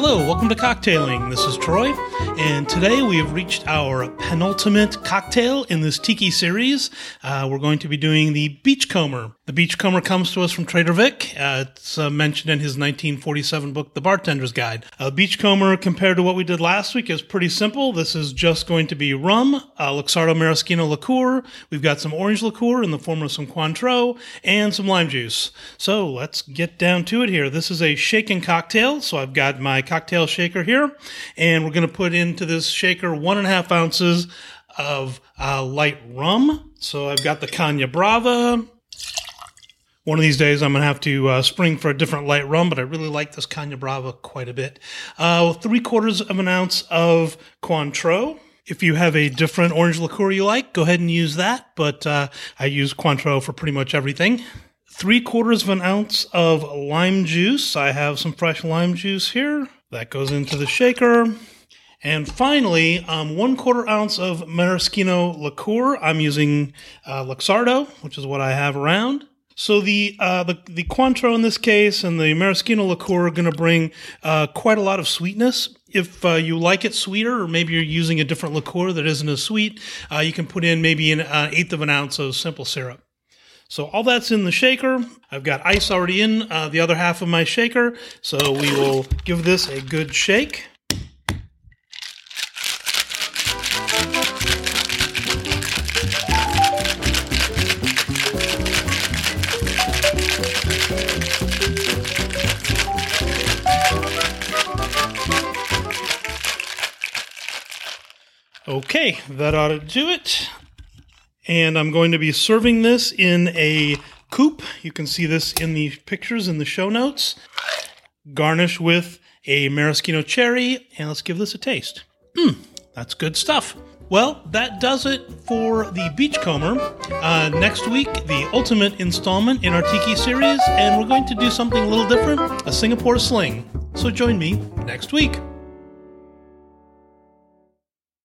Hello, welcome to Cocktailing. This is Troy, and today we have reached our penultimate cocktail in this tiki series. Uh, we're going to be doing the Beachcomber. The Beachcomber comes to us from Trader Vic. Uh, it's uh, mentioned in his 1947 book, The Bartender's Guide. Uh, Beachcomber, compared to what we did last week, is pretty simple. This is just going to be rum, uh, Luxardo Maraschino liqueur. We've got some orange liqueur in the form of some Cointreau, and some lime juice. So let's get down to it here. This is a shaken cocktail, so I've got my cocktail shaker here, and we're going to put into this shaker one and a half ounces of uh, light rum. So I've got the Caña Brava. One of these days, I'm going to have to uh, spring for a different light rum, but I really like this Caña Brava quite a bit. Uh, three quarters of an ounce of Cointreau. If you have a different orange liqueur you like, go ahead and use that, but uh, I use Cointreau for pretty much everything three quarters of an ounce of lime juice. I have some fresh lime juice here. That goes into the shaker. And finally, um, one quarter ounce of maraschino liqueur. I'm using uh, Luxardo, which is what I have around. So the uh, the the Cointreau in this case and the maraschino liqueur are going to bring uh, quite a lot of sweetness. If uh, you like it sweeter, or maybe you're using a different liqueur that isn't as sweet, uh, you can put in maybe an uh, eighth of an ounce of simple syrup. So all that's in the shaker. I've got ice already in uh, the other half of my shaker. So we will give this a good shake. Okay, that ought to do it and I'm going to be serving this in a coupe. You can see this in the pictures in the show notes. Garnish with a maraschino cherry, and let's give this a taste. Mmm, that's good stuff. Well, that does it for the Beachcomber. Uh, next week, the ultimate installment in our Tiki series, and we're going to do something a little different a Singapore Sling. So join me next week.